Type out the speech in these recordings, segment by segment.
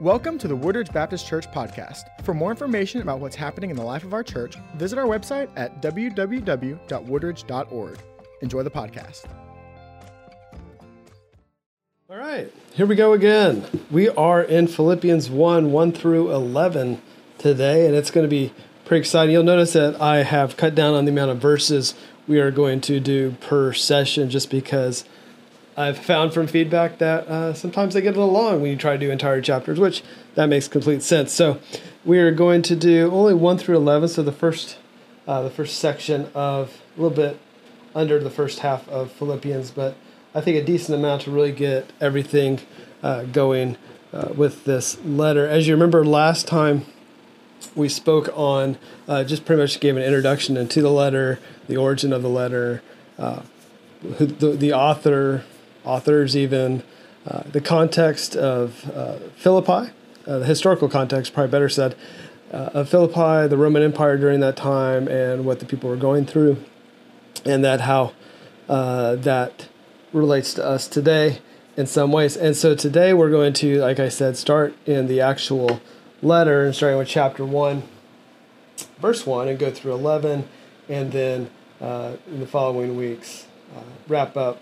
Welcome to the Woodridge Baptist Church podcast. For more information about what's happening in the life of our church, visit our website at www.woodridge.org. Enjoy the podcast. All right, here we go again. We are in Philippians 1 1 through 11 today, and it's going to be pretty exciting. You'll notice that I have cut down on the amount of verses we are going to do per session just because I've found from feedback that uh, sometimes they get a little long when you try to do entire chapters, which that makes complete sense. So we are going to do only one through eleven. So the first, uh, the first section of a little bit under the first half of Philippians, but I think a decent amount to really get everything uh, going uh, with this letter. As you remember, last time we spoke on uh, just pretty much gave an introduction into the letter, the origin of the letter, uh, the the author authors, even uh, the context of uh, Philippi, uh, the historical context, probably better said, uh, of Philippi, the Roman Empire during that time, and what the people were going through, and that how uh, that relates to us today in some ways. And so today we're going to, like I said, start in the actual letter and starting with chapter 1, verse 1, and go through 11, and then uh, in the following weeks, wrap up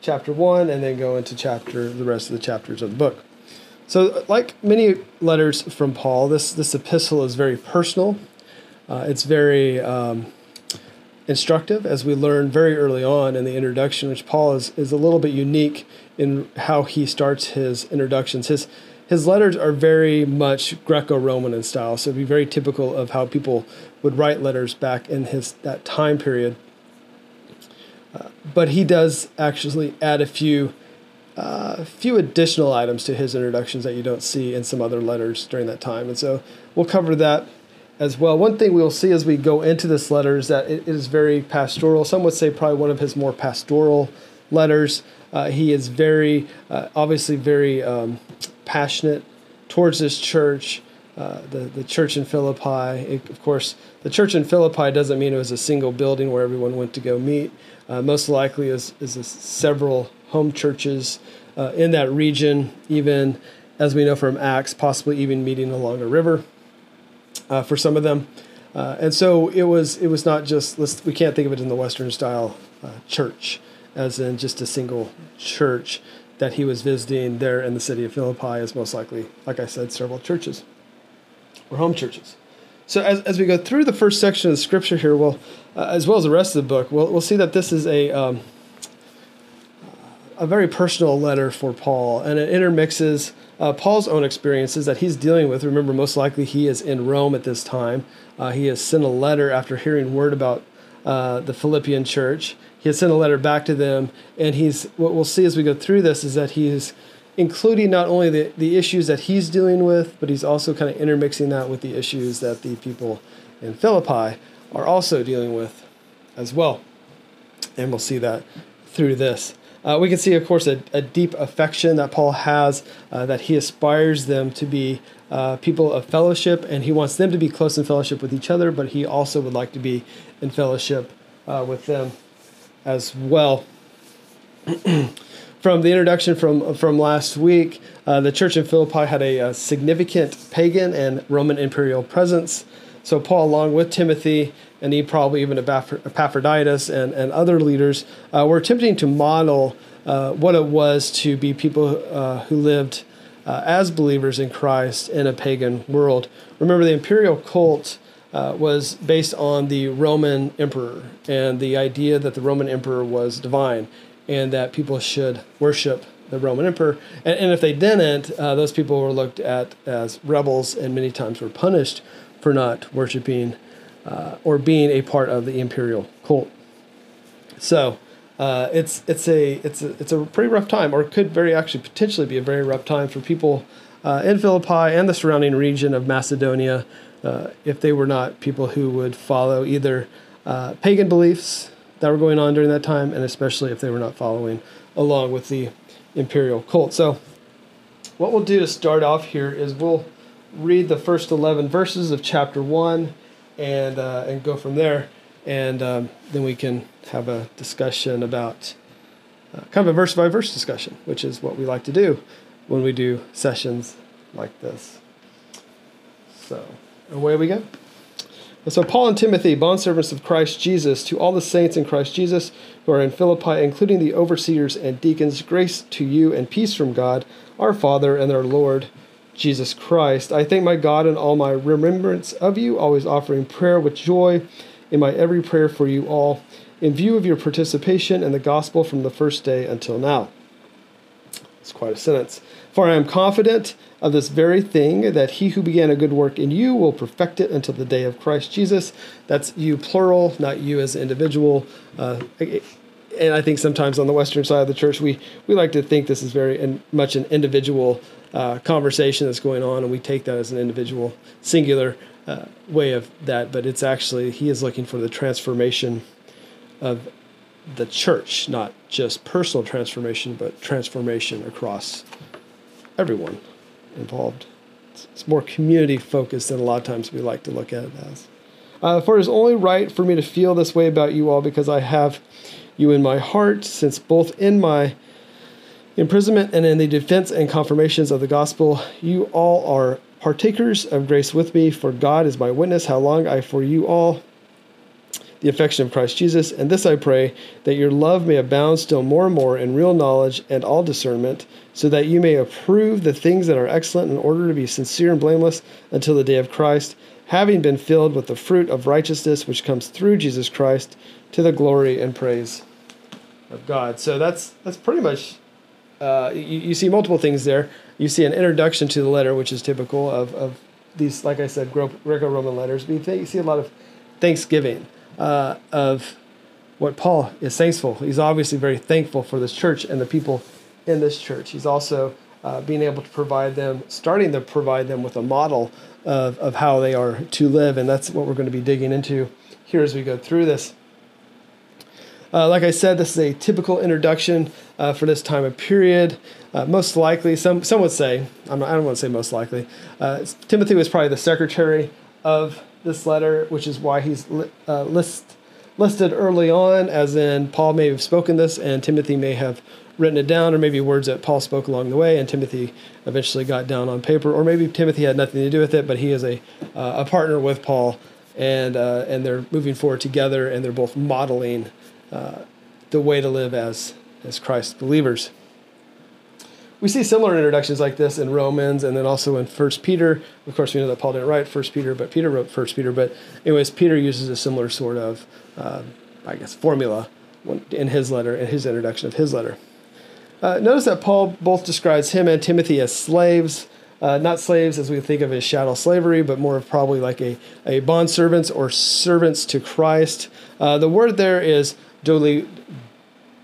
chapter one and then go into chapter the rest of the chapters of the book. So, like many letters from Paul, this this epistle is very personal. Uh, it's very um, instructive, as we learn very early on in the introduction, which Paul is, is a little bit unique in how he starts his introductions. His his letters are very much Greco-Roman in style, so it'd be very typical of how people would write letters back in his that time period but he does actually add a few uh, few additional items to his introductions that you don't see in some other letters during that time. And so we'll cover that as well. One thing we'll see as we go into this letter is that it is very pastoral. Some would say probably one of his more pastoral letters. Uh, he is very, uh, obviously, very um, passionate towards this church. Uh, the, the church in Philippi. It, of course, the church in Philippi doesn't mean it was a single building where everyone went to go meet. Uh, most likely is, is several home churches uh, in that region, even as we know from Acts, possibly even meeting along a river uh, for some of them. Uh, and so it was it was not just let's, we can't think of it in the Western style uh, church, as in just a single church that he was visiting there in the city of Philippi is most likely, like I said, several churches or home churches. So as, as we go through the first section of the scripture here, well, uh, as well as the rest of the book, we'll, we'll see that this is a, um, a very personal letter for Paul, and it intermixes uh, Paul's own experiences that he's dealing with. Remember, most likely he is in Rome at this time. Uh, he has sent a letter after hearing word about uh, the Philippian church. He has sent a letter back to them, and he's what we'll see as we go through this is that he's including not only the, the issues that he's dealing with, but he's also kind of intermixing that with the issues that the people in Philippi are also dealing with as well. And we'll see that through this. Uh, we can see, of course, a, a deep affection that Paul has, uh, that he aspires them to be uh, people of fellowship, and he wants them to be close in fellowship with each other, but he also would like to be in fellowship uh, with them as well. from the introduction from from last week, uh, the church in Philippi had a, a, significant pagan and Roman imperial presence. So Paul, along with Timothy, and he probably even Epaphroditus and, and other leaders, uh, were attempting to model uh, what it was to be people uh, who lived uh, as believers in Christ in a pagan world. Remember, the imperial cult. Uh, was based on the Roman emperor and the idea that the Roman emperor was divine and that people should worship the Roman emperor. And, and if they didn't, uh, those people were looked at as rebels and many times were punished for not worshiping uh, or being a part of the imperial cult. So uh, it's it's a it's a it's a pretty rough time, or could very actually potentially be a very rough time for people uh, in Philippi and the surrounding region of Macedonia, uh, if they were not people who would follow either uh, pagan beliefs that were going on during that time, and especially if they were not following along with the imperial cult. So, what we'll do to start off here is we'll read the first 11 verses of chapter 1 and, uh, and go from there. And um, then we can have a discussion about uh, kind of a verse by verse discussion, which is what we like to do when we do sessions like this. So, away we go. So, Paul and Timothy, bondservants of Christ Jesus, to all the saints in Christ Jesus who are in Philippi, including the overseers and deacons, grace to you and peace from God, our Father and our Lord Jesus Christ. I thank my God in all my remembrance of you, always offering prayer with joy in my every prayer for you all, in view of your participation in the gospel from the first day until now. It's quite a sentence. For I am confident of this very thing, that he who began a good work in you will perfect it until the day of Christ Jesus. That's you plural, not you as an individual. Uh, and I think sometimes on the Western side of the church, we, we like to think this is very much an individual uh, conversation that's going on, and we take that as an individual, singular uh, way of that. But it's actually, he is looking for the transformation of the church, not just personal transformation, but transformation across everyone involved. It's, more community focused than a lot of times we like to look at it as. Uh, for it is only right for me to feel this way about you all because I have you in my heart, since both in my imprisonment and in the defense and confirmations of the gospel, you all are partakers of grace with me, for God is my witness how long I for you all the affection of Christ Jesus. And this I pray, that your love may abound still more and more in real knowledge and all discernment, so that you may approve the things that are excellent in order to be sincere and blameless until the day of Christ, having been filled with the fruit of righteousness which comes through Jesus Christ to the glory and praise of God. So that's that's pretty much uh, you, you see multiple things there. You see an introduction to the letter, which is typical of, of these, like I said, Greco-Roman letters. But you see a lot of thanksgiving uh, of what Paul is thankful. He's obviously very thankful for this church and the people in this church. He's also uh, being able to provide them, starting to provide them with a model of, of how they are to live. And that's what we're going to be digging into here as we go through this. Uh, like I said, this is a typical introduction uh, for this time of period. Uh, most likely, some some would say, I'm not, I don't want to say most likely, uh, Timothy was probably the secretary of this letter, which is why he's li- uh, list, listed early on, as in Paul may have spoken this and Timothy may have written it down, or maybe words that Paul spoke along the way and Timothy eventually got down on paper, or maybe Timothy had nothing to do with it, but he is a, uh, a partner with Paul and, and they're moving forward together and they're both modeling uh, the way to live as, as Christ believers we see similar introductions like this in Romans and then also in First Peter. Of course, we know that Paul didn't write First Peter, but Peter wrote First Peter. But anyways, Peter uses a similar sort of, uh, I guess, formula in his letter, in his introduction of his letter. Uh, notice that Paul both describes him and Timothy as slaves, uh, not slaves as we think of as chattel slavery, but more of probably like a, a bond servants or servants to Christ. Uh, the word there is doli,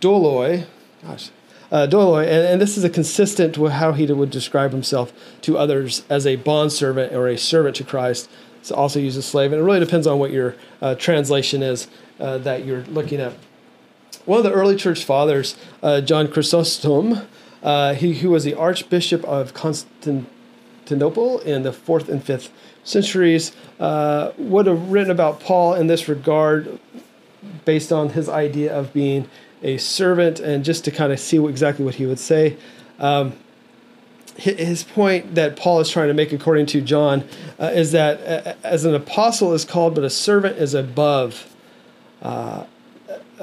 doloi. Gosh, uh, and, and, this is a consistent with how he would describe himself to others as a bondservant or a servant to Christ. It also uses slave, and it really depends on what your uh, translation is uh, that you're looking at. One of the early church fathers, uh, John Chrysostom, uh, he who was the Archbishop of Constantinople in the fourth and fifth centuries, uh, would have written about Paul in this regard based on his idea of being a servant, and just to kind of see what, exactly what he would say. Um, his point that Paul is trying to make, according to John, uh, is that uh, as an apostle is called, but a servant is above uh,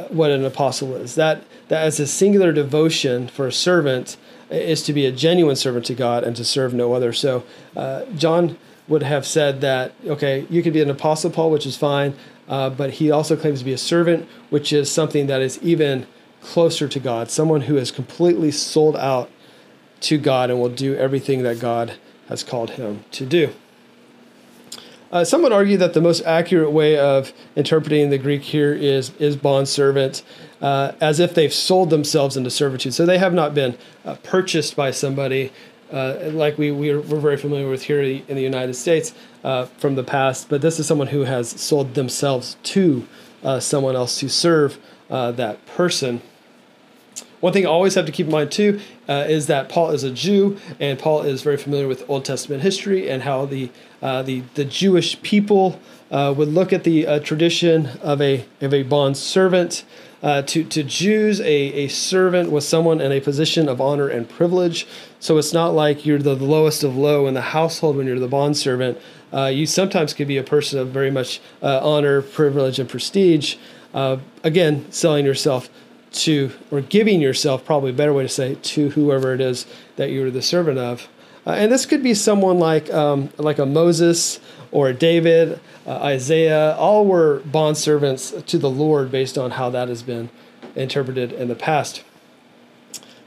what an apostle is. That that as a singular devotion for a servant is to be a genuine servant to God and to serve no other. So uh, John would have said that okay, you could be an apostle, Paul, which is fine, uh, but he also claims to be a servant, which is something that is even closer to God, someone who is completely sold out to God and will do everything that God has called him to do. Uh, some would argue that the most accurate way of interpreting the Greek here is is bond servant, uh, as if they've sold themselves into servitude. So they have not been uh, purchased by somebody uh, like we, we are, we're very familiar with here in the United States uh, from the past, but this is someone who has sold themselves to uh, someone else to serve uh, that person. One thing I always have to keep in mind too uh, is that Paul is a Jew, and Paul is very familiar with Old Testament history and how the uh, the the Jewish people would look at the tradition of a of a bond servant. Uh, to, to Jews, a, a servant was someone in a position of honor and privilege. So it's not like you're the lowest of low in the household when you're the bond servant. Uh, you sometimes could be a person of very much uh, honor, privilege, and prestige. Uh, again, selling yourself to, or giving yourself, probably a better way to say, to whoever it is that you're the servant of. Uh, and this could be someone like um, like a Moses or a David, uh, Isaiah. All were bond servants to the Lord based on how that has been interpreted in the past.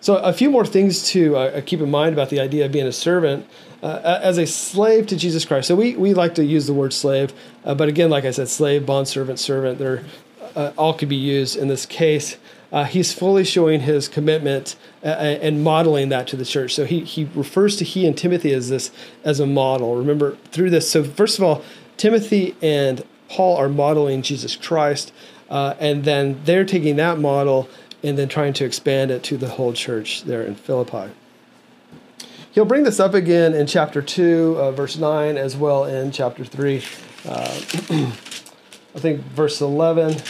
So a few more things to uh, keep in mind about the idea of being a servant. Uh, as a slave to Jesus Christ. So we, we like to use the word slave, uh, but again, like I said, slave, bond servant, they're uh, all could be used in this case uh, he's fully showing his commitment uh, and modeling that to the church. So he, he refers to he and Timothy as this as a model. Remember through this. So first of all, Timothy and Paul are modeling Jesus Christ, uh, and then they're taking that model and then trying to expand it to the whole church there in Philippi. He'll bring this up again in chapter 2, uh, verse 9, as well in chapter 3, uh, I think verse 11.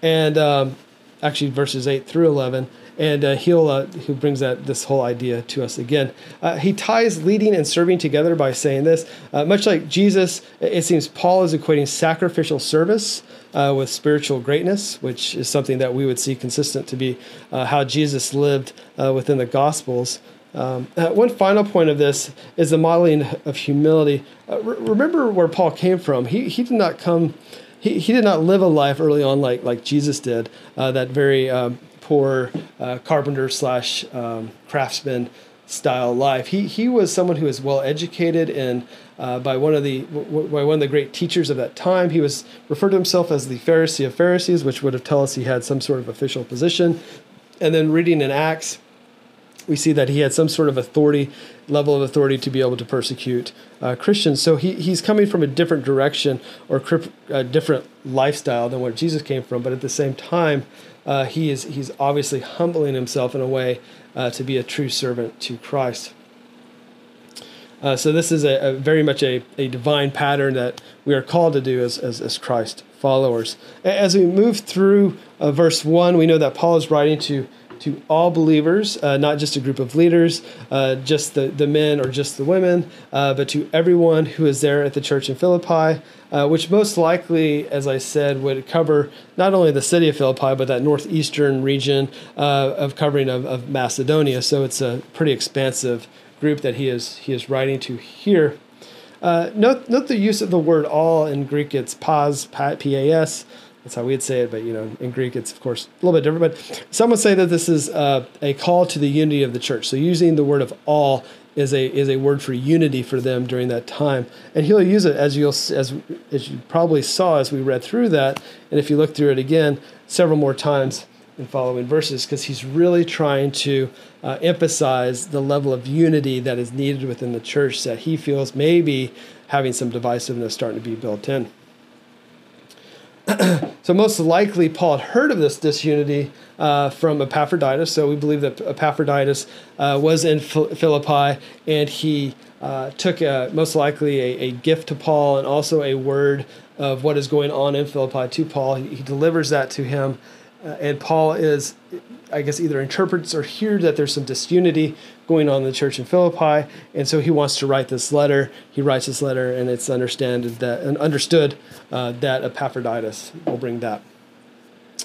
And um, actually verses 8 through 11 and uh, he'll uh, he brings that this whole idea to us again. Uh, he ties leading and serving together by saying this, uh, much like Jesus. It seems Paul is equating sacrificial service uh, with spiritual greatness, which is something that we would see consistent to be uh, how Jesus lived within the Gospels. Um, one final point of this is the modeling of humility. Re- remember where Paul came from. He he did not come he, he did not live a life early on like like Jesus did. Uh, that very um, poor uh, carpenter slash um, craftsman style life. He he was someone who was well educated and uh, by one of the by one of the great teachers of that time. He was referred to himself as the Pharisee of Pharisees, which would have tell us he had some sort of official position. And then reading in Acts, we see that he had some sort of authority, level of authority to be able to persecute uh, Christians. So he, he's coming from a different direction or a different lifestyle than where Jesus came from. But at the same time, uh, he is he's obviously humbling himself in a way uh, to be a true servant to Christ. Uh, so this is a, a, very much a, a divine pattern that we are called to do as, as, as Christ followers. As we move through uh, verse 1, we know that Paul is writing to to all believers, uh, not just a group of leaders, uh, just the, the men or just the women, uh, but to everyone who is there at the church in Philippi, uh, which most likely, as I said, would cover not only the city of Philippi, but that northeastern region uh, of covering of, of Macedonia. So it's a pretty expansive group that he is, he is writing to here. Uh, note, note the use of the word all in Greek, it's pas, p-a-s. That's how we'd say it, but you know, in Greek, it's of course a little bit different. But some would say that this is uh, a call to the unity of the church. So using the word of all is a is a word for unity for them during that time, and he'll use it as you'll as as you probably saw as we read through that, and if you look through it again several more times in following verses, because he's really trying to uh, emphasize the level of unity that is needed within the church that he feels maybe having some divisiveness starting to be built in. so most likely Paul had heard of this disunity uh, from Epaphroditus. So we believe that Epaphroditus uh, was in Philippi and he uh, took a, most likely a, a, gift to Paul and also a word of what is going on in Philippi to Paul. He, he delivers that to him. Uh, and Paul is, I guess, either interprets or hears that there's some disunity going on in the church in Philippi, and so he wants to write this letter. He writes this letter, and it's understand that and understood uh, that Epaphroditus will bring that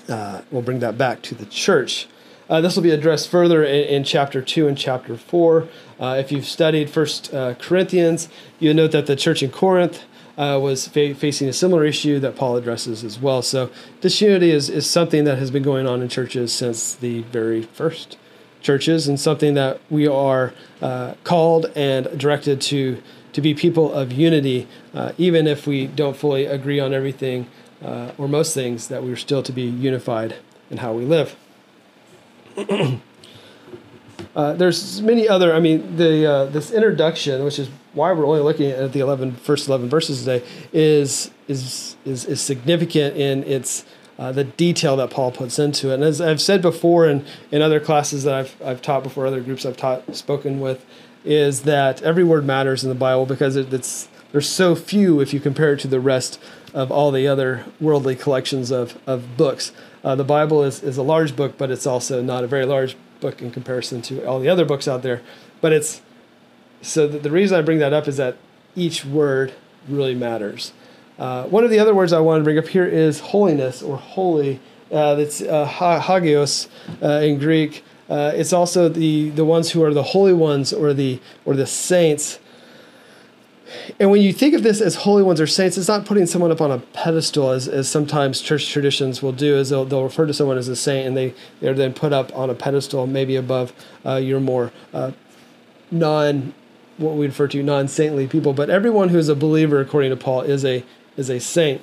uh, will bring that back to the church. Uh, this will be addressed further in, in, chapter two and chapter four. Uh, if you've studied First uh, Corinthians, you'll note that the church in Corinth uh, was fa- facing a similar issue that Paul addresses as well. So disunity is, is something that has been going on in churches since the very first churches and something that we are uh, called and directed to to be people of unity, uh, even if we don't fully agree on everything uh, or most things, that we're still to be unified in how we live. Uh, there's many other. I mean, the uh, this introduction, which is why we're only looking at the 11 first 11 verses today, is is is, is significant in its uh, the detail that Paul puts into it. And as I've said before in, in other classes that I've, I've taught before, other groups I've taught, spoken with, is that every word matters in the Bible because it, it's there's so few if you compare it to the rest of all the other worldly collections of, of books. Uh, the Bible is, is a large book, but it's also not a very large book in comparison to all the other books out there. But it's so the, the reason I bring that up is that each word really matters. Uh, one of the other words I want to bring up here is holiness or holy. Uh, that's uh, hagios uh, in Greek. Uh, it's also the, the ones who are the holy ones or the or the saints. And when you think of this as holy ones or saints, it's not putting someone up on a pedestal as, as sometimes church traditions will do, is they'll, they'll refer to someone as a saint and they, they're then put up on a pedestal, maybe above your more non, what we refer to non saintly people. But everyone who is a believer, according to Paul, is a, is a saint.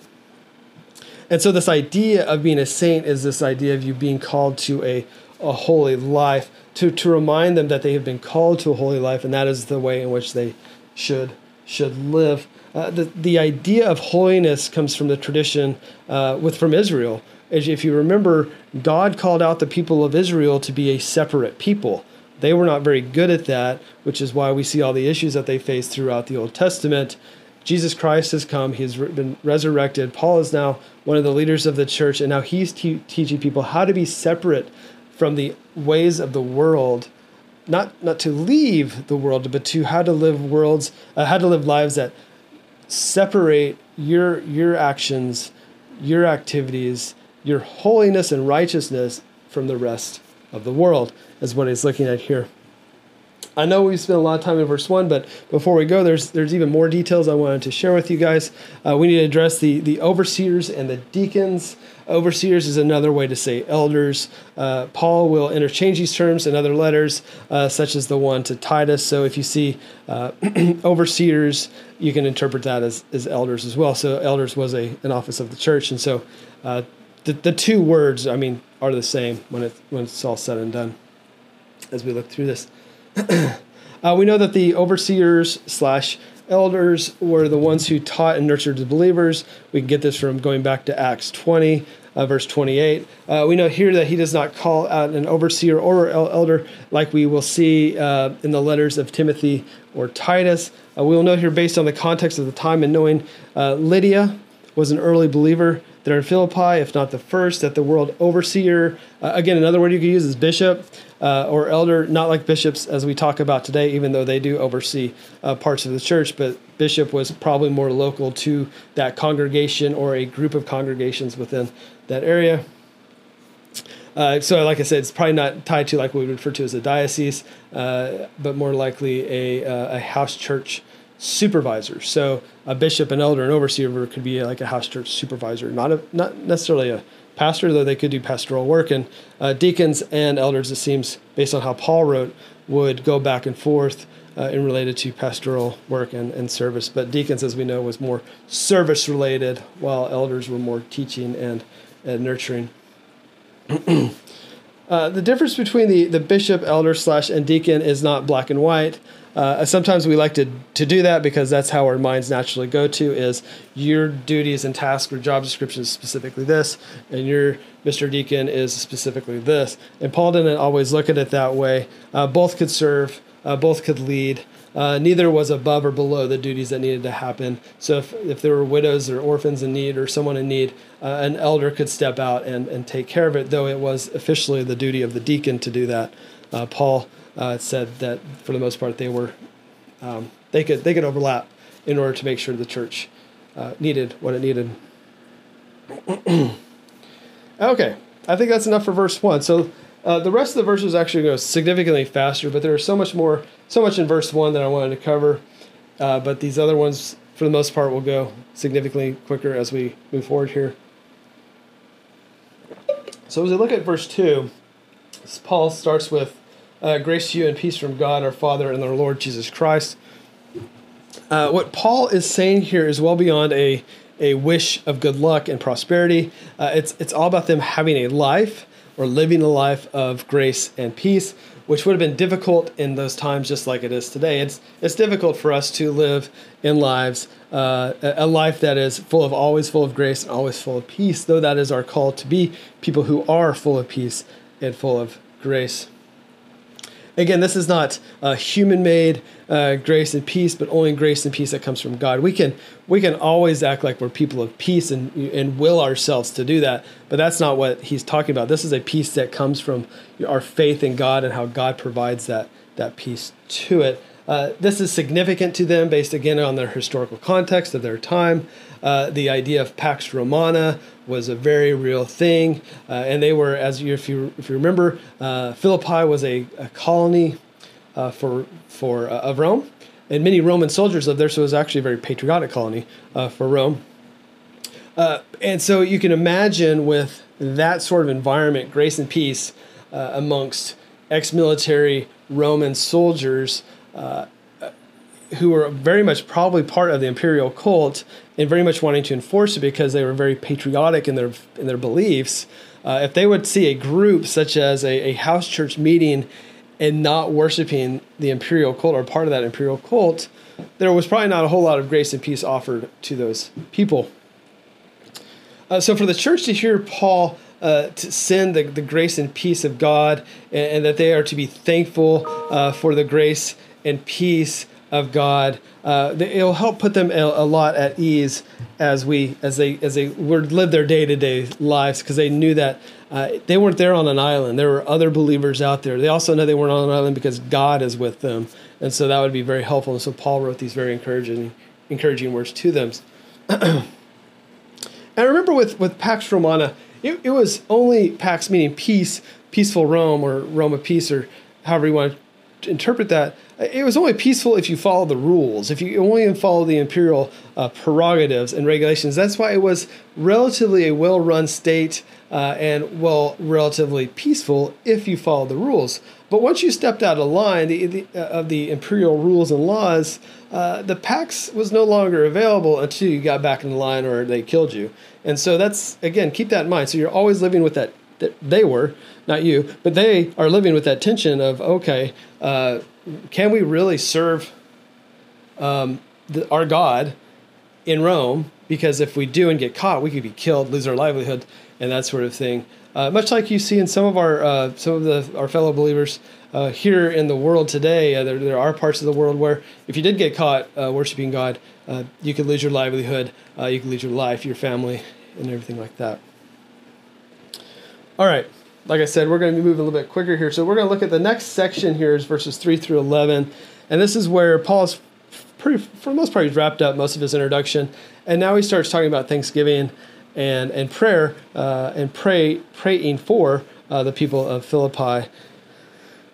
And so, this idea of being a saint is this idea of you being called to a, a holy life, to, to remind them that they have been called to a holy life, and that is the way in which they should should live. Uh, the, the idea of holiness comes from the tradition uh, with from Israel. If you remember, God called out the people of Israel to be a separate people. They were not very good at that, which is why we see all the issues that they face throughout the Old Testament. Jesus Christ has come, he has been resurrected. Paul is now one of the leaders of the church, and now he's te- teaching people how to be separate from the ways of the world not not to leave the world, but to how to live worlds, uh, how to live lives that separate your your actions, your activities, your holiness and righteousness from the rest of the world, is what he's looking at here. I know we spent a lot of time in verse one, but before we go, there's there's even more details I wanted to share with you guys. Uh, we need to address the the overseers and the deacons. Overseers is another way to say elders. Uh, Paul will interchange these terms in other letters, uh, such as the one to Titus. So if you see uh, overseers, you can interpret that as, as elders as well. So elders was a an office of the church, and so uh, the the two words, I mean, are the same when it when it's all said and done. As we look through this. uh, we know that the overseers slash elders were the ones who taught and nurtured the believers. We can get this from going back to Acts 20, uh, verse 28. Uh, we know here that he does not call out an overseer or elder like we will see uh, in the letters of Timothy or Titus. Uh, we will note here, based on the context of the time and knowing uh, Lydia was an early believer there in Philippi, if not the first, that the world overseer, uh, again, another word you could use is bishop uh, or elder, not like bishops as we talk about today, even though they do oversee uh, parts of the church, but bishop was probably more local to that congregation or a group of congregations within that area. Uh, so, like I said, it's probably not tied to like what we refer to as a diocese, uh, but more likely a, uh, a house church supervisor. So, a bishop, an elder, an overseer could be like a house church supervisor, not a not necessarily a pastor, though they could do pastoral work. And uh, deacons and elders, it seems, based on how Paul wrote, would go back and forth uh, in related to pastoral work and, and service. But deacons, as we know, was more service related, while elders were more teaching and, and nurturing. uh, the difference between the, the bishop, elder, slash, and deacon is not black and white. Uh, sometimes we like to, to do that because that's how our minds naturally go to is your duties and tasks or job description is specifically this and your mr deacon is specifically this. And paul didn't always look at it that way. Uh, both could serve uh, both could lead. Uh, neither was above or below the duties that needed to happen. So if, if there were widows or orphans in need or someone in need uh, an elder could step out and, and take care of it though it was officially the duty of the deacon to do that. Uh, paul uh, said that for the most part they were um, they could they could overlap in order to make sure the church uh, needed what it needed. okay, I think that's enough for verse one. So uh, the rest of the verses actually go significantly faster, but there's so much more, so much in verse one that I wanted to cover. Uh, but these other ones, for the most part, will go significantly quicker as we move forward here. So as we look at verse two, Paul starts with uh, grace to you and peace from God our Father and our Lord Jesus Christ. Uh, what Paul is saying here is well beyond a, a wish of good luck and prosperity. Uh, it's, it's all about them having a life or living a life of grace and peace. which would have been difficult in those times, just like it is today. It's it's difficult for us to live in lives uh, a life that is full of always full of grace and always full of peace. Though that is our call to be people who are full of peace and full of grace. Again, this is not human-made uh, grace and peace, but only grace and peace that comes from God. We can we can always act like we're people of peace and and will ourselves to do that, but that's not what he's talking about. This is a peace that comes from our faith in God and how God provides that that peace to it. Uh, this is significant to them based again on their historical context of their time. Uh, the idea of Pax Romana was a very real thing, uh, and they were, as you, if you if you remember, uh, Philippi was a, a colony uh, for for of Rome, and many Roman soldiers lived there, so it was actually a very patriotic colony for Rome. and so you can imagine with that sort of environment, grace and peace amongst ex-military Roman soldiers. Uh, who were very much probably part of the imperial cult and very much wanting to enforce it because they were very patriotic in their in their beliefs. Uh, if they would see a group such as a, a house church meeting and not worshiping the imperial cult or part of that imperial cult, there was probably not a whole lot of grace and peace offered to those people. Uh, so for the church to hear Paul uh, to send the, the grace and peace of God and, and that they are to be thankful uh, for the grace and peace of God. Uh, it'll help put them a, lot at ease as we as they as they would live their day to day lives because they knew that uh, they weren't there on an island. There were other believers out there. They also know they weren't on an island because God is with them, and so that would be very helpful. And so Paul wrote these very encouraging encouraging words to them. and I remember with with Pax Romana, it, it was only Pax meaning peace, peaceful Rome or Rome of peace or however you want to interpret that it was only peaceful if you follow the rules, if you only follow the imperial uh, prerogatives and regulations. That's why it was relatively a well run state uh, and, well, relatively peaceful if you follow the rules. But once you stepped out of line the, the, uh, of the imperial rules and laws, uh, the pax was no longer available until you got back in the line or they killed you. And so that's, again, keep that in mind. So you're always living with that, that they were, not you, but they are living with that tension of, okay, uh, can we really serve um, the, our God in Rome? Because if we do and get caught, we could be killed, lose our livelihood, and that sort of thing. Uh, much like you see in some of our uh, some of the our fellow believers uh, here in the world today, uh, there, there are parts of the world where if you did get caught uh, worshiping God, uh, you could lose your livelihood, you could lose your life, your family, and everything like that. All right like I said, we're going to move a little bit quicker here. So we're going to look at the next section here is verses 3 through 11. And this is where Paul's pretty, for the most part, he's wrapped up most of his introduction. And now he starts talking about Thanksgiving and, and prayer uh, and pray, praying for uh, the people of Philippi.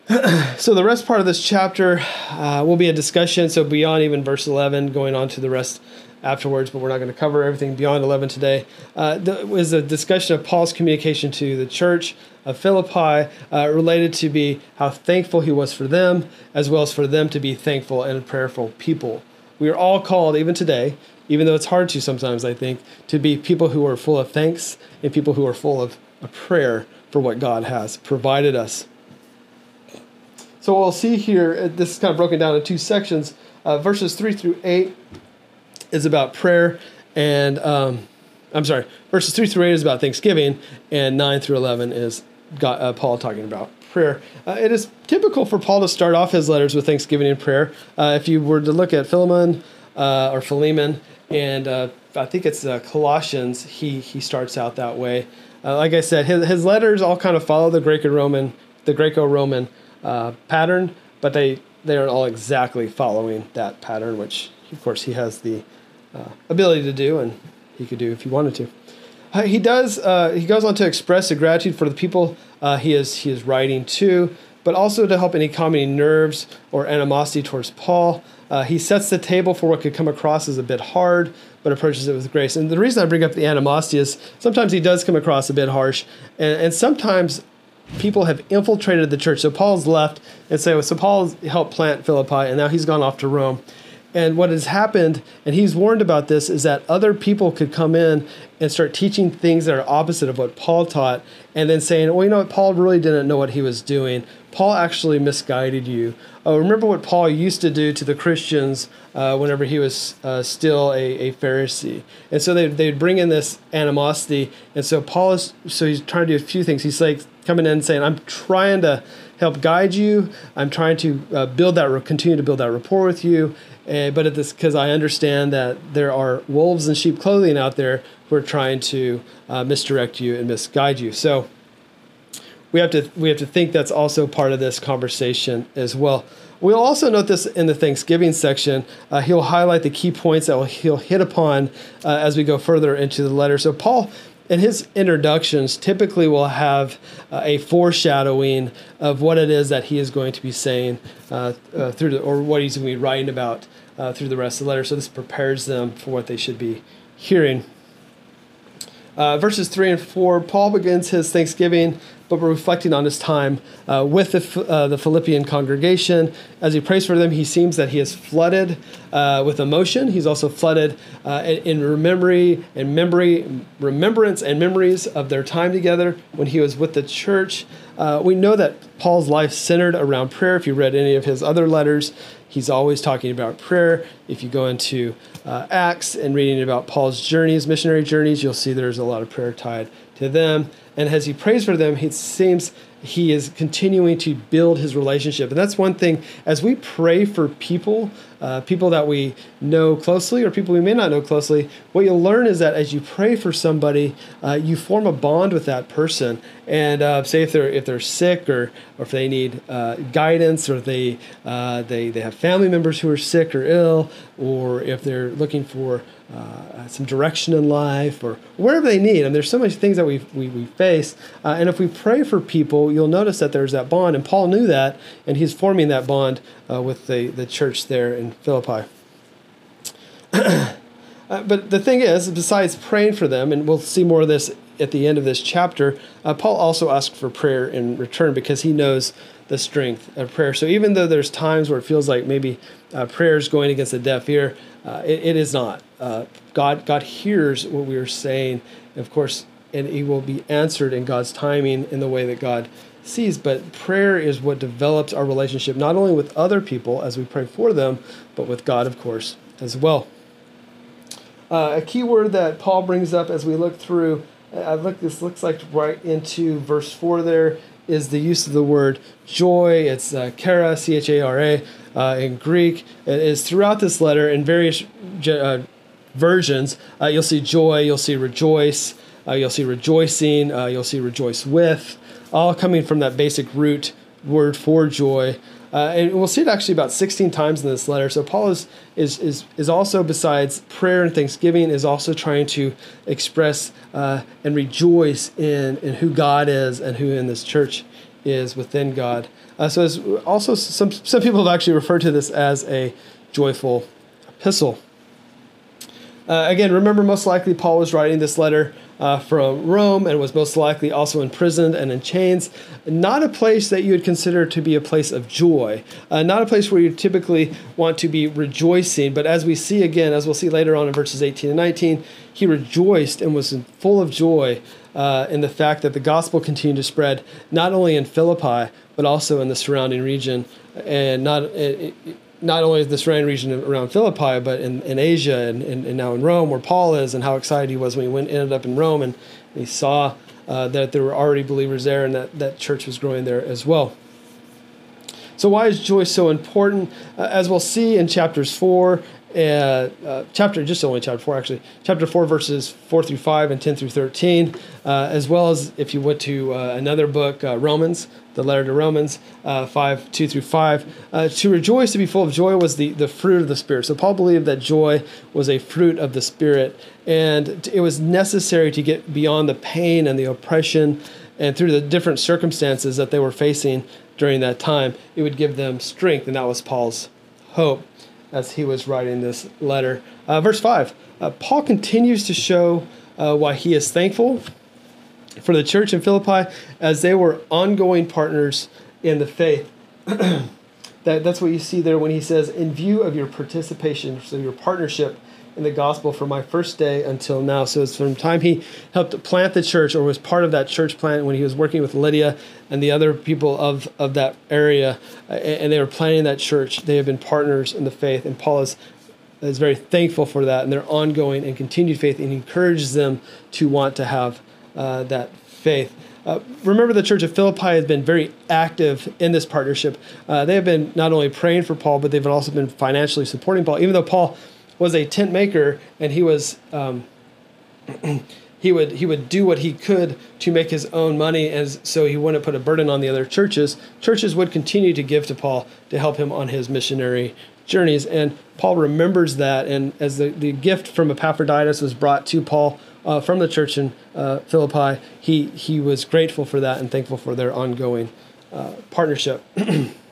so the rest part of this chapter uh, will be a discussion. So beyond even verse 11, going on to the rest afterwards, but we're not going to cover everything beyond 11 today. Uh, there was a discussion of Paul's communication to the church of Philippi uh, related to be how thankful he was for them, as well as for them to be thankful and prayerful people. We are all called, even today, even though it's hard to sometimes, I think, to be people who are full of thanks and people who are full of a prayer for what God has provided us. So we'll see here, uh, this is kind of broken down in two sections. Uh, verses 3 through 8 is about prayer, and um, I'm sorry, verses 3 through 8 is about Thanksgiving, and 9 through 11 is God, uh, Paul talking about prayer. Uh, it is typical for Paul to start off his letters with thanksgiving and prayer. Uh, if you were to look at Philemon uh, or Philemon, and uh, I think it's uh, Colossians, he he starts out that way. like I said, his, his letters all kind of follow the Greco-Roman the Greco-Roman pattern, but they they aren't all exactly following that pattern, which of course he has the ability to do, and he could do if he wanted to. Uh, he does. Uh, he goes on to express a gratitude for the people uh, he is he is writing to, but also to help any calming nerves or animosity towards Paul. Uh, he sets the table for what could come across as a bit hard, but approaches it with grace. And the reason I bring up the animosity is sometimes he does come across a bit harsh, and, and sometimes people have infiltrated the church. So Paul's left, and so so Paul helped plant Philippi, and now he's gone off to Rome. And what has happened, and he's warned about this, is that other people could come in and start teaching things that are opposite of what Paul taught, and then saying, well, you know what, Paul really didn't know what he was doing. Paul actually misguided you. Uh, remember what Paul used to do to the Christians uh, whenever he was uh, still a, a Pharisee. And so they, they'd bring in this animosity. And so Paul is, so he's trying to do a few things. He's like coming in and saying, I'm trying to help guide you. I'm trying to uh, build that, continue to build that rapport with you. Uh, but at this, because I understand that there are wolves in sheep clothing out there who are trying to uh, misdirect you and misguide you. So we have to we have to think that's also part of this conversation as well. We'll also note this in the Thanksgiving section. Uh, he'll highlight the key points that he'll hit upon uh, as we go further into the letter. So Paul in his introductions typically will have uh, a foreshadowing of what it is that he is going to be saying uh, uh, through the, or what he's going to be writing about uh, through the rest of the letter. So this prepares them for what they should be hearing. Uh, verses 3 and 4, Paul begins his thanksgiving but reflecting on his time uh, with the, uh, the Philippian congregation. As he prays for them, he seems that he is flooded uh, with emotion. He's also flooded uh, in, in memory and memory, remembrance and memories of their time together when he was with the church. Uh, we know that Paul's life centered around prayer. If you read any of his other letters, he's always talking about prayer. If you go into uh, Acts and reading about Paul's journeys, missionary journeys, you'll see there's a lot of prayer tied to them. And as he prays for them, it seems he is continuing to build his relationship. And that's one thing, as we pray for people, uh, people that we know closely or people we may not know closely, what you'll learn is that as you pray for somebody, uh, you form a bond with that person. And uh, say if they're if they're sick or, or if they need uh, guidance or they, uh, they they have family members who are sick or ill, or if they're looking for uh, some direction in life or whatever they need. And there's so many things that we, we, we face. And if we pray for people, you'll notice that there's that bond. And Paul knew that, and he's forming that bond with the, the church there in Philippi. uh, but the thing is, besides praying for them, and we'll see more of this at the end of this chapter, uh, Paul also asked for prayer in return because he knows the strength of prayer. So even though there's times where it feels like maybe uh, prayer is going against a deaf ear, uh, it, it is not. Uh, God, God hears what we are saying, of course, and He will be answered in God's timing in the way that God sees. But prayer is what develops our relationship not only with other people as we pray for them, but with God, of course, as well. Uh, a key word that Paul brings up as we look through, I look. This looks like right into verse four. There is the use of the word joy. It's uh, chara, C H A R A uh, in Greek. It is throughout this letter in various uh, versions. Uh, you'll see joy, you'll see rejoice, uh, you'll see rejoicing, you'll see rejoice with, all coming from that basic root word for joy. Uh, and we'll see it actually about 16 times in this letter. So Paul is, is, is, is also, besides prayer and thanksgiving, is also trying to express uh, and rejoice in, in who God is and who in this church is within God. Uh, so as also some some people have actually referred to this as a joyful epistle. Uh, again, remember, most likely Paul was writing this letter uh, from Rome and was most likely also imprisoned and in chains. Not a place that you would consider to be a place of joy, uh, not a place where you typically want to be rejoicing. But as we see again, as we'll see later on in verses 18 and 19, he rejoiced and was full of joy uh, in the fact that the gospel continued to spread not only in Philippi, but also in the surrounding region, and not. It, not only the surrounding region around Philippi, but in, in Asia and, and, and, now in Rome, where Paul is, and how excited he was when he went ended up in Rome and he saw uh, that there were already believers there and that that church was growing there as well. So, why is joy so important? Uh, as we'll see in chapters 4 uh, uh, chapter, just only chapter 4 actually, chapter 4, verses 4 through 5 and 10 through 13, uh, as well as if you went to uh, another book, Romans, the letter to Romans, 5, 2 through 5. to rejoice, to be full of joy, was the, the fruit of the Spirit. So Paul believed that joy was a fruit of the Spirit, and it was necessary to get beyond the pain and the oppression and through the different circumstances that they were facing during that time. It would give them strength, and that was Paul's hope as he was writing this letter. Uh, verse 5 uh, Paul continues to show uh, why he is thankful for the church in Philippi as they were ongoing partners in the faith. that, that's what you see there when he says, in view of your participation, so your partnership in the gospel from my first day until now. So it's from time he helped plant the church or was part of that church plant when he was working with Lydia and the other people of, of that area, and they were planting that church. They have been partners in the faith, and Paul is is very thankful for that and their ongoing and continued faith, and encourages them to want to have uh, that faith. Uh, remember, the Church of Philippi has been very active in this partnership. Uh, they have been not only praying for Paul, but they've also been financially supporting Paul. Even though Paul was a tent maker and he was um, he would he would do what he could to make his own money, as so he wouldn't put a burden on the other churches. Churches would continue to give to Paul to help him on his missionary journeys, and Paul remembers that. And as the, the gift from Epaphroditus was brought to Paul uh, from the church in uh, Philippi, he, he was grateful for that and thankful for their ongoing uh, partnership.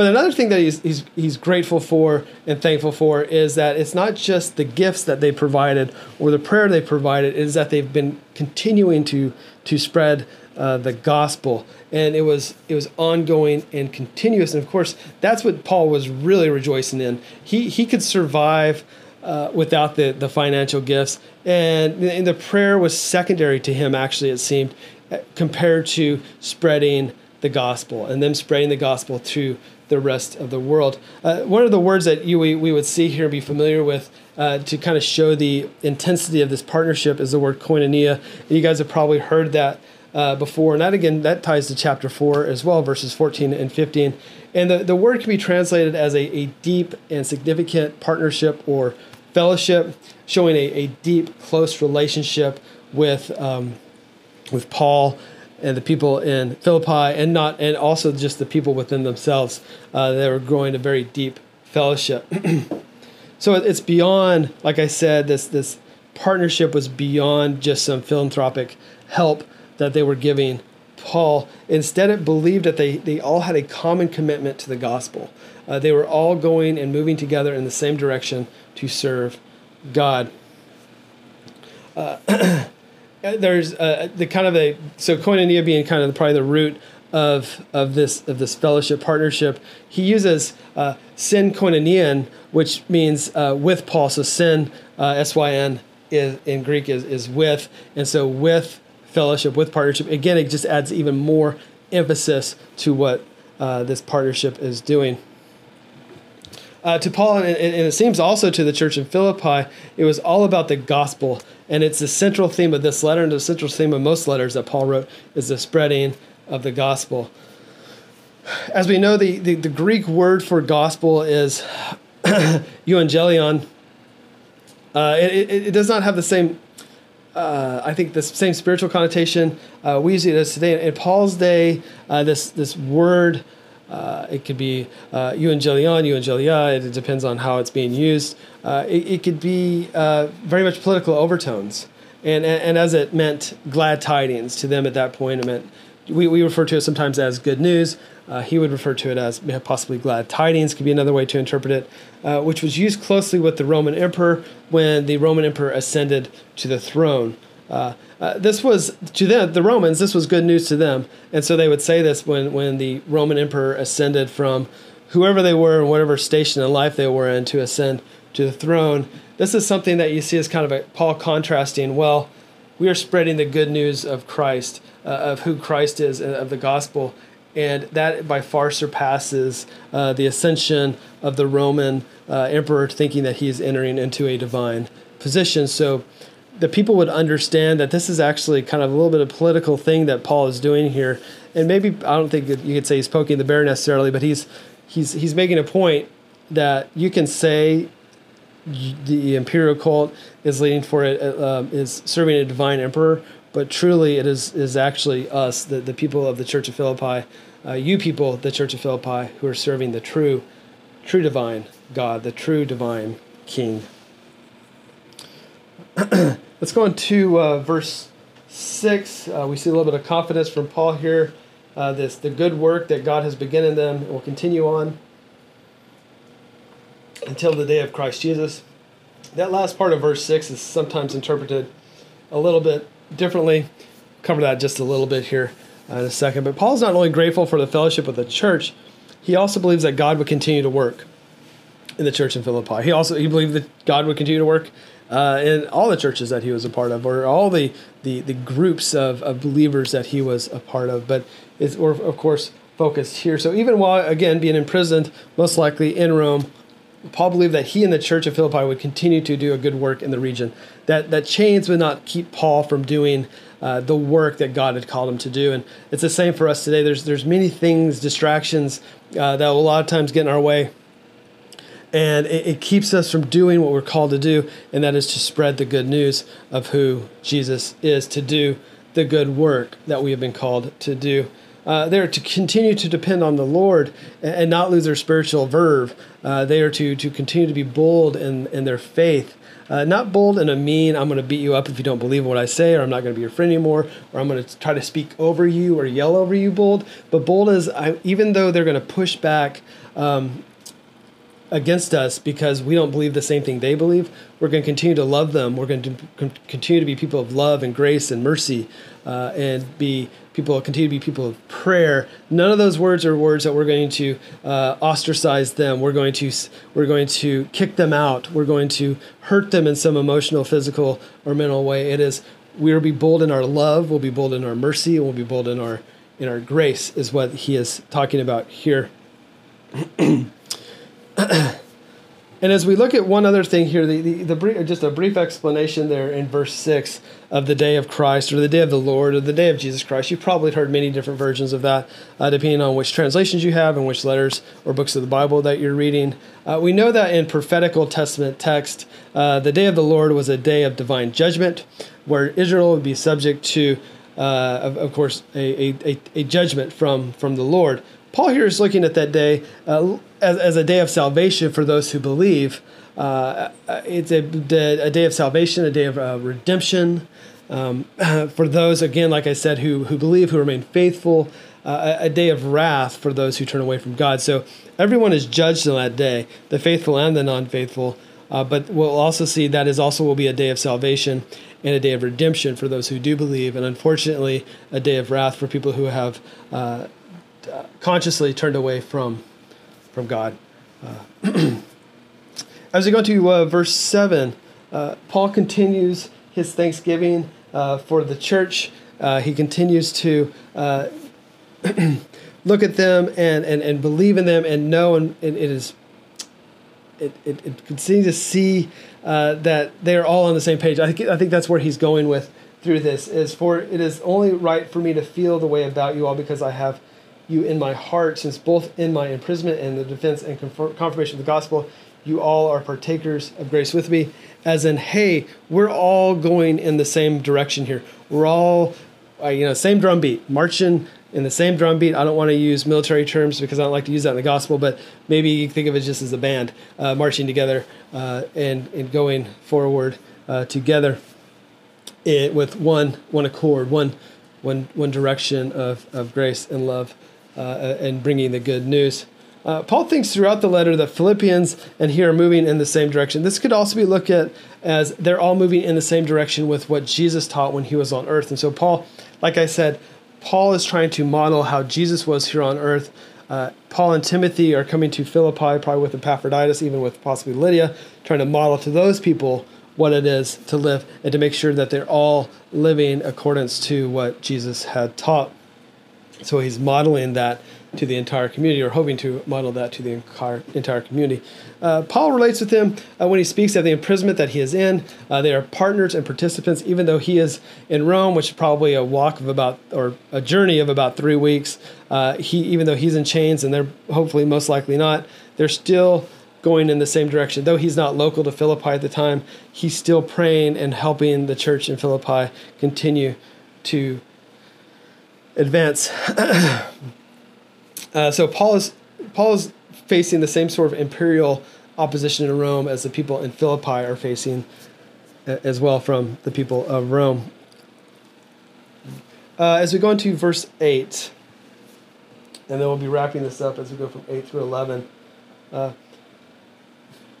but another thing that he's, he's, he's grateful for and thankful for is that it's not just the gifts that they provided or the prayer they provided, is that they've been continuing to, to spread uh, the gospel. And it was it was ongoing and continuous. And of course that's what paul was really rejoicing in. He he could survive uh, without the, the financial gifts. And, and the prayer was secondary to him, actually, it seemed, uh, compared to spreading the gospel and them spreading the gospel to the rest of the world. Uh, one of the words that you, we, we would see here and be familiar with uh, to kind of show the intensity of this partnership is the word koinonia. You guys have probably heard that uh, before. And that again, that ties to chapter 4 as well, verses 14 and 15. And the, the word can be translated as a, a deep and significant partnership or fellowship, showing a, a deep, close relationship with um, with Paul and the people in Philippi, and not and also just the people within themselves. Uh, they were growing a very deep fellowship. so it's beyond, like I said, this this partnership was beyond just some philanthropic help that they were giving Paul. Instead, it believed that they, they all had a common commitment to the gospel. Uh, they were all going and moving together in the same direction to serve God. Uh, there's uh, the kind of a so koinonia being kind of probably the root of of this of this fellowship partnership. He uses uh, syn koinonian, which means uh, with Paul. So syn uh, s y n is in Greek is is with, and so with fellowship with partnership. Again, it just adds even more emphasis to what uh, this partnership is doing uh, to Paul, and, and, it seems also to the church in Philippi, it was all about the gospel. And it's the central theme of this letter, and the central theme of most letters that Paul wrote is the spreading of the gospel. As we know, the, the, the Greek word for gospel is euangelion. Uh, it, it, it, does not have the same, uh, I think, the same spiritual connotation uh, we use it as today. In Paul's day, uh, this, this word uh, it could be uh, evangelion, evangelia. It depends on how it's being used. Uh, it, it, could be uh, very much political overtones. And, and, and, as it meant glad tidings to them at that point, it meant we, we refer to it sometimes as good news. Uh, he would refer to it as possibly glad tidings, could be another way to interpret it, uh, which was used closely with the Roman emperor when the Roman emperor ascended to the throne. Uh, uh, this was to them, the Romans. This was good news to them, and so they would say this when when the Roman emperor ascended from whoever they were and whatever station in life they were in to ascend to the throne. This is something that you see as kind of a Paul contrasting. Well, we are spreading the good news of Christ, uh, of who Christ is, and of the gospel, and that by far surpasses uh, the ascension of the Roman uh, emperor, thinking that he is entering into a divine position. So the people would understand that this is actually kind of a little bit of political thing that Paul is doing here. And maybe I don't think you could say he's poking the bear necessarily, but he's he's he's making a point that you can say the imperial cult is leading for it uh, is serving a divine emperor, but truly it is is actually us, the, the people of the Church of Philippi, uh, you people, the Church of Philippi, who are serving the true, true divine God, the true divine King. Let's go into uh, verse 6. Uh, we see a little bit of confidence from Paul here. Uh, this the good work that God has begun in them will continue on until the day of Christ Jesus. That last part of verse 6 is sometimes interpreted a little bit differently. Cover that just a little bit here uh, in a second. But Paul's not only grateful for the fellowship of the church, he also believes that God would continue to work in the church in Philippi. He also he believed that God would continue to work uh, in all the churches that he was a part of, or all the the, the groups of, of believers that he was a part of. But it's or of course focused here. So even while again being imprisoned, most likely in Rome, Paul believed that he and the church of Philippi would continue to do a good work in the region. That that chains would not keep Paul from doing uh, the work that God had called him to do. And it's the same for us today. There's there's many things, distractions uh, that a lot of times get in our way and it, it, keeps us from doing what we're called to do, and that is to spread the good news of who Jesus is, to do the good work that we have been called to do. Uh, they are to continue to depend on the Lord and, and not lose their spiritual verve. Uh, they are to, to continue to be bold in, in their faith. Uh, not bold in a mean, I'm going to beat you up if you don't believe what I say, or I'm not going to be your friend anymore, or I'm going to try to speak over you or yell over you, bold. But bold is, I, even though they're going to push back um, against us because we don't believe the same thing they believe. We're going to continue to love them. We're going to continue to be people of love and grace and mercy, uh, and be people continue to be people of prayer. None of those words are words that we're going to uh, ostracize them. We're going to we're going to kick them out. We're going to hurt them in some emotional, physical, or mental way. It is we will be bold in our love. We'll be bold in our mercy. And we'll be bold in our in our grace. Is what he is talking about here. and as we look at one other thing here, the, the, the brief, just a brief explanation there in verse 6 of the day of Christ or the day of the Lord or the day of Jesus Christ. You've probably heard many different versions of that, uh, depending on which translations you have and which letters or books of the Bible that you're reading. Uh, we know that in prophetic Old Testament text, uh, the day of the Lord was a day of divine judgment where Israel would be subject to, uh, of, of, course, a, a, a judgment from, from the Lord. Paul here is looking at that day uh, as, as a day of salvation for those who believe. Uh, uh it's a, a, day of salvation, a day of uh, redemption um, for those, again, like I said, who, who believe, who remain faithful, uh, a, a day of wrath for those who turn away from God. So everyone is judged on that day, the faithful and the non faithful. Uh, but we'll also see that is also will be a day of salvation and a day of redemption for those who do believe, and unfortunately, a day of wrath for people who have uh, uh, consciously turned away from from God. Uh, as we go to uh, verse seven, uh, Paul continues his thanksgiving uh, for the church. Uh, he continues to look at them and, and, and believe in them and know and, it is it, it, it continues to see that they're all on the same page. I think I think that's where he's going with through this is for it is only right for me to feel the way about you all because I have you in my heart, since both in my imprisonment and the defense and confirmation of the gospel, you all are partakers of grace with me. As in, hey, we're all going in the same direction here. We're all, uh, you know, same drum beat, marching in the same drum beat. I don't want to use military terms because I don't like to use that in the gospel, but maybe you think of it just as a band uh, marching together uh, and, and going forward uh, together it, with one one accord, one one one direction of, of grace and love uh, and bringing the good news. Uh, Paul thinks throughout the letter that Philippians and here are moving in the same direction. This could also be looked at as they're all moving in the same direction with what Jesus taught when he was on earth. And so, Paul, like I said, Paul is trying to model how Jesus was here on earth. Uh, Paul and Timothy are coming to Philippi, probably with Epaphroditus, even with possibly Lydia, trying to model to those people what it is to live and to make sure that they're all living accordance to what Jesus had taught. So he's modeling that to the entire community, or hoping to model that to the entire, entire community. Uh, Paul relates with him uh, when he speaks of the imprisonment that he is in. Uh, they are partners and participants, even though he is in Rome, which is probably a walk of about, or a journey of about three weeks. Uh, he, even though he's in chains, and they're hopefully most likely not, they're still going in the same direction. Though he's not local to Philippi at the time, he's still praying and helping the church in Philippi continue to advance. uh, so Paul is Paul is facing the same sort of imperial opposition in Rome as the people in Philippi are facing as well from the people of Rome. Uh, as we go into verse 8, and then we'll be wrapping this up as we go from 8 through 11. Uh,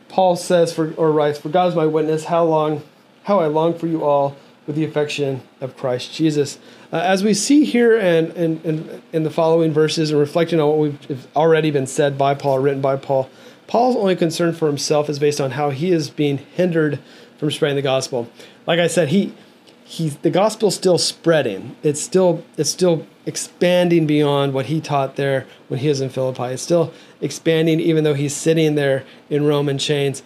Paul says, for, or writes, For God is my witness, how long, how I long for you all with the affection of Christ Jesus. Uh, as we see here and in, in, in, the following verses and reflecting on what we've already been said by Paul, written by Paul, Paul's only concern for himself is based on how he is being hindered from spreading the gospel. Like I said, he he's the gospel's still spreading. It's still it's still expanding beyond what he taught there when he was in Philippi. It's still expanding even though he's sitting there in Roman chains.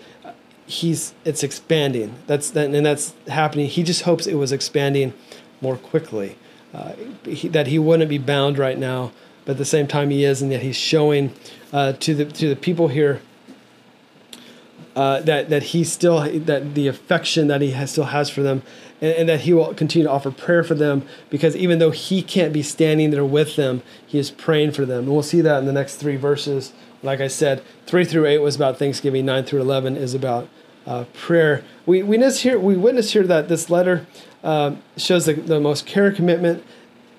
He's it's expanding. That's that and that's happening. He just hopes it was expanding more quickly uh, he, that he wouldn't be bound right now, but at the same time he is, and that he's showing uh, to the to the people here uh, that that he still that the affection that he has, still has for them, and, and, that he will continue to offer prayer for them because even though he can't be standing there with them, he is praying for them, and we'll see that in the next three verses. Like I said, three through eight was about Thanksgiving. Nine through eleven is about uh, prayer. We we witness here we witness here that this letter uh, shows the, the most care commitment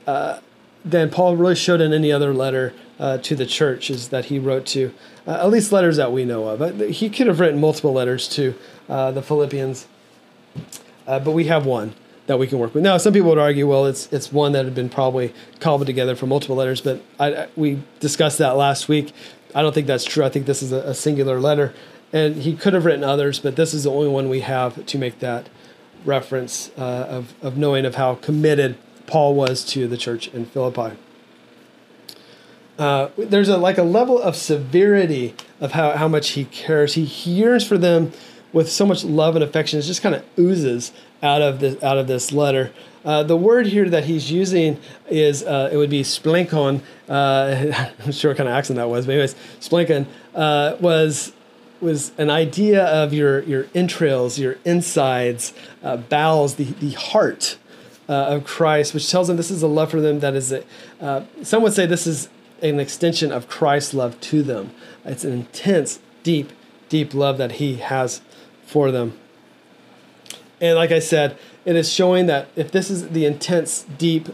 uh, than Paul really showed in any other letter uh, to the churches that he wrote to, uh, at least letters that we know of. he could have written multiple letters to uh, the Philippians, but we have one that we can work with. Now, some people would argue, well, it's it's one that had been probably cobbled together from multiple letters, but I, I, we discussed that last week. I don't think that's true. I think this is a, a singular letter, and he could have written others, but this is the only one we have to make that reference uh, of, of knowing of how committed Paul was to the church in Philippi. Uh, there's a like a level of severity of how, how much he cares. He, he yearns for them with so much love and affection. It just kind of oozes out of this out of this letter. Uh, the word here that he's using is uh, it would be splinkon. Uh, I'm sure what kind of accent that was, but anyways, splinkon uh, was was an idea of your your entrails, your insides, uh, bowels, the the heart uh, of Christ, which tells them this is a love for them that is. A, some would say this is an extension of Christ's love to them. It's an intense, deep, deep love that He has for them. And like I said, it is showing that if this is the intense, deep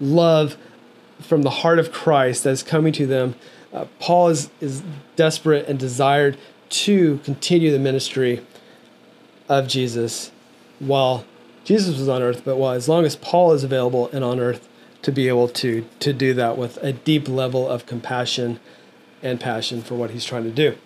love from the heart of Christ that is coming to them, uh, Paul is, is desperate and desired to continue the ministry of Jesus while Jesus was on earth, but while as long as Paul is available and on earth to be able to to do that with a deep level of compassion and passion for what he's trying to do.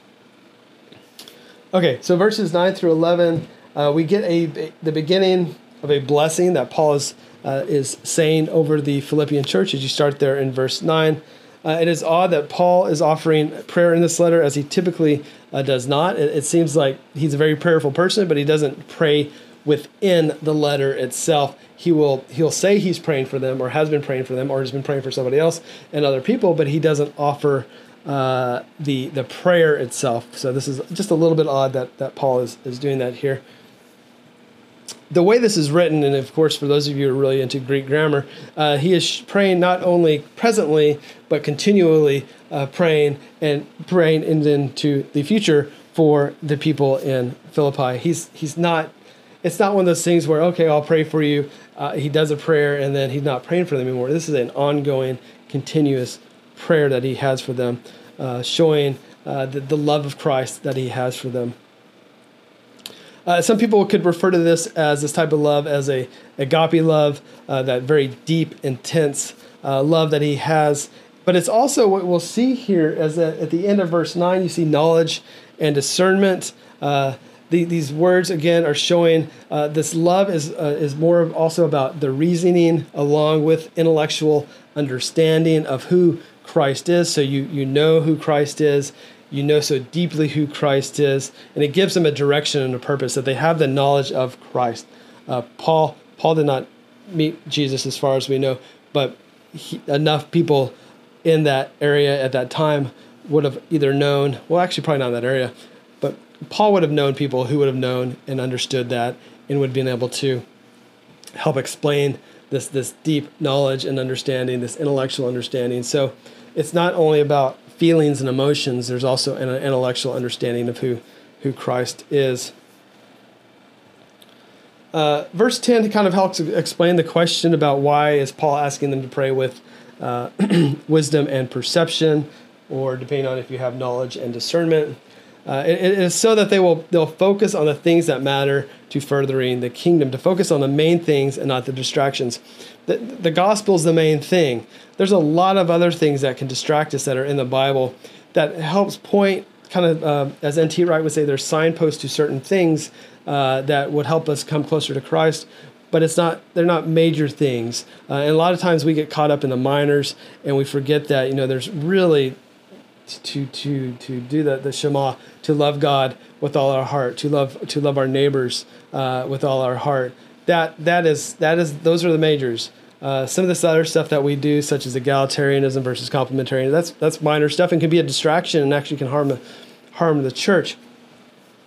Okay, so verses 9 through 11, uh, we get a, the beginning of a blessing that Paul is, uh, is saying over the Philippian church as you start there in verse 9. Uh, it is odd that Paul is offering prayer in this letter as he typically uh, does not. It, it, seems like he's a very prayerful person, but he doesn't pray within the letter itself. He will he'll say he's praying for them, or has been praying for them, or has been praying for somebody else and other people, but he doesn't offer uh, the the prayer itself. So this is just a little bit odd that that Paul is is doing that here the way this is written, and of course, for those of you who are really into Greek grammar, uh, he is praying not only presently, but continually uh, praying and praying into the future for the people in Philippi. He's, he's not, it's not one of those things where, okay, I'll pray for you. Uh, he does a prayer and then he's not praying for them anymore. This is an ongoing, continuous prayer that he has for them, uh, showing uh, the, the love of Christ that he has for them. Uh, some people could refer to this as this type of love as a agape love, uh, that very deep, intense uh, love that he has. But it's also what we'll see here as at the end of verse 9, you see knowledge and discernment. Uh, the, these words again are showing uh, this love is, uh, is more also about the reasoning along with intellectual understanding of who Christ is. So you, you know who Christ is you know so deeply who Christ is, and it gives them a direction and a purpose that they have the knowledge of Christ. Uh, Paul Paul did not meet Jesus as far as we know, but he, enough people in that area at that time would have either known. Well, actually, probably not in that area, but Paul would have known people who would have known and understood that, and would have been able to help explain this this deep knowledge and understanding, this intellectual understanding. So it's not only about feelings and emotions, there's also an intellectual understanding of who, who Christ is. Uh, verse 10 kind of helps explain the question about why is Paul asking them to pray with uh, wisdom and perception, or depending on if you have knowledge and discernment. Uh, it, it is so that they will they'll focus on the things that matter to furthering the kingdom, to focus on the main things and not the distractions. The, the gospel is the main thing. There's a lot of other things that can distract us that are in the Bible that helps point, kind of, uh, as N.T. Wright would say, there's signposts to certain things uh, that would help us come closer to Christ but it's not they're not major things uh, and a lot of times we get caught up in the minors and we forget that you know there's really to to to do the the Shema to love God with all our heart to love to love our neighbors uh, with all our heart. That that is that is those are the majors. Uh, some of this other stuff that we do such as egalitarianism versus complementarianism that's that's minor stuff and can be a distraction and actually can harm harm the church.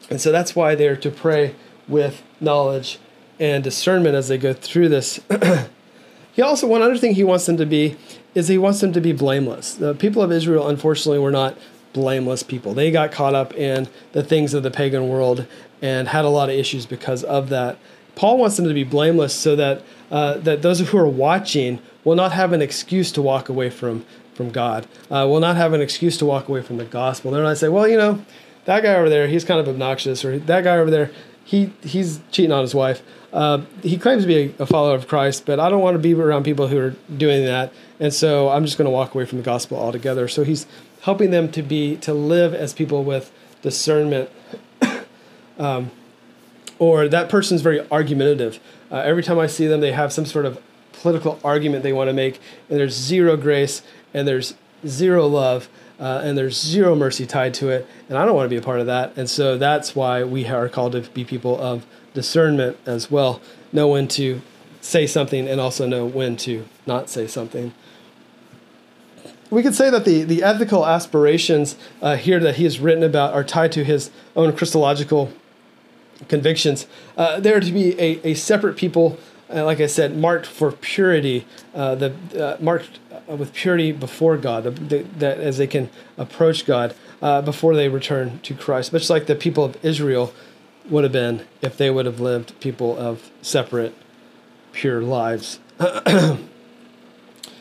And so that's why they're to pray with knowledge and discernment as they go through this. he also, one other thing he wants them to be is he wants them to be blameless. The people of Israel, unfortunately, were not blameless people. They got caught up in the things of the pagan world and had a lot of issues because of that. Paul wants them to be blameless so that uh, that those who are watching will not have an excuse to walk away from from God. Uh, will not have an excuse to walk away from the gospel. They're not say, well, you know, that guy over there, he's kind of obnoxious, or that guy over there, he he's cheating on his wife. Uh, he claims to be a, a, follower of Christ, but I don't want to be around people who are doing that, and so I'm just going to walk away from the gospel altogether. So he's helping them to be to live as people with discernment. um, or that person's very argumentative. Uh, every time I see them, they have some sort of political argument they want to make, and there's zero grace and there's zero love. Uh, and there's zero mercy tied to it, and I don't want to be a part of that. And so that's why we are called to be people of discernment as well. Know when to say something and also know when to not say something. We could say that the, the ethical aspirations uh, here that he has written about are tied to his own Christological convictions. Uh, they're to be a, a separate people, uh, like I said, marked for purity, uh, the, uh, marked uh, with purity before God, the, that as they can approach God before they return to Christ, much like the people of Israel would have been if they would have lived people of separate, pure lives.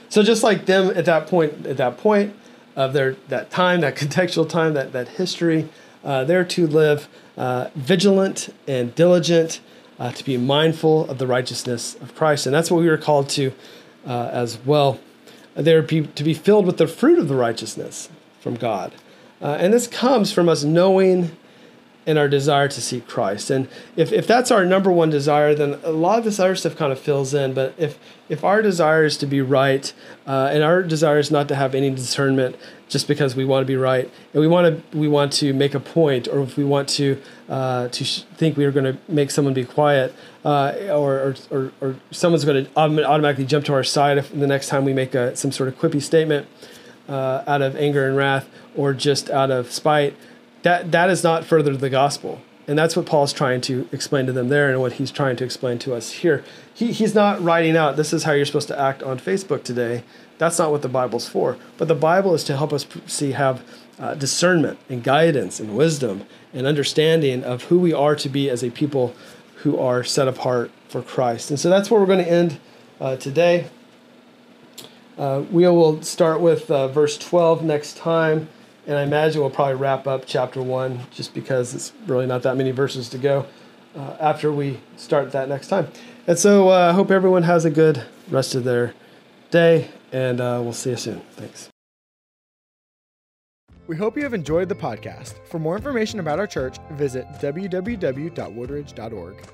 so just like them at that point, at that point of their that time, that contextual time, that that history, uh, they're to live uh, vigilant and diligent, uh, to be mindful of the righteousness of Christ, and that's what we were called to uh, as well. They're to be filled with the fruit of the righteousness from God, uh, and this comes from us knowing and our desire to seek Christ. And if, if that's our number one desire, then a lot of this other stuff kind of fills in. But if if our desire is to be right, uh, and our desire is not to have any discernment just because we want to be right, and we want to we want to make a point, or if we want to uh, to sh- think we are going to make someone be quiet, uh, or, or, or, or someone's going to automatically jump to our side if the next time we make a, some sort of quippy statement uh, out of anger and wrath, or just out of spite that that is not further the gospel. And that's what paul's trying to explain to them there and what he's trying to explain to us here. He, he's not writing out this is how you're supposed to act on facebook today. That's not what the bible's for. But the bible is to help us see have uh, discernment and guidance and wisdom and understanding of who we are to be as a people who are set apart for christ. And so that's where we're going to end uh, today. Uh, we will start with uh, verse 12 next time and I imagine we'll probably wrap up chapter one just because it's really not that many verses to go uh, after we start that next time. And so uh, I hope everyone has a good rest of their day, and uh, we'll see you soon. Thanks. We hope you have enjoyed the podcast. For more information about our church, visit www.woodridge.org.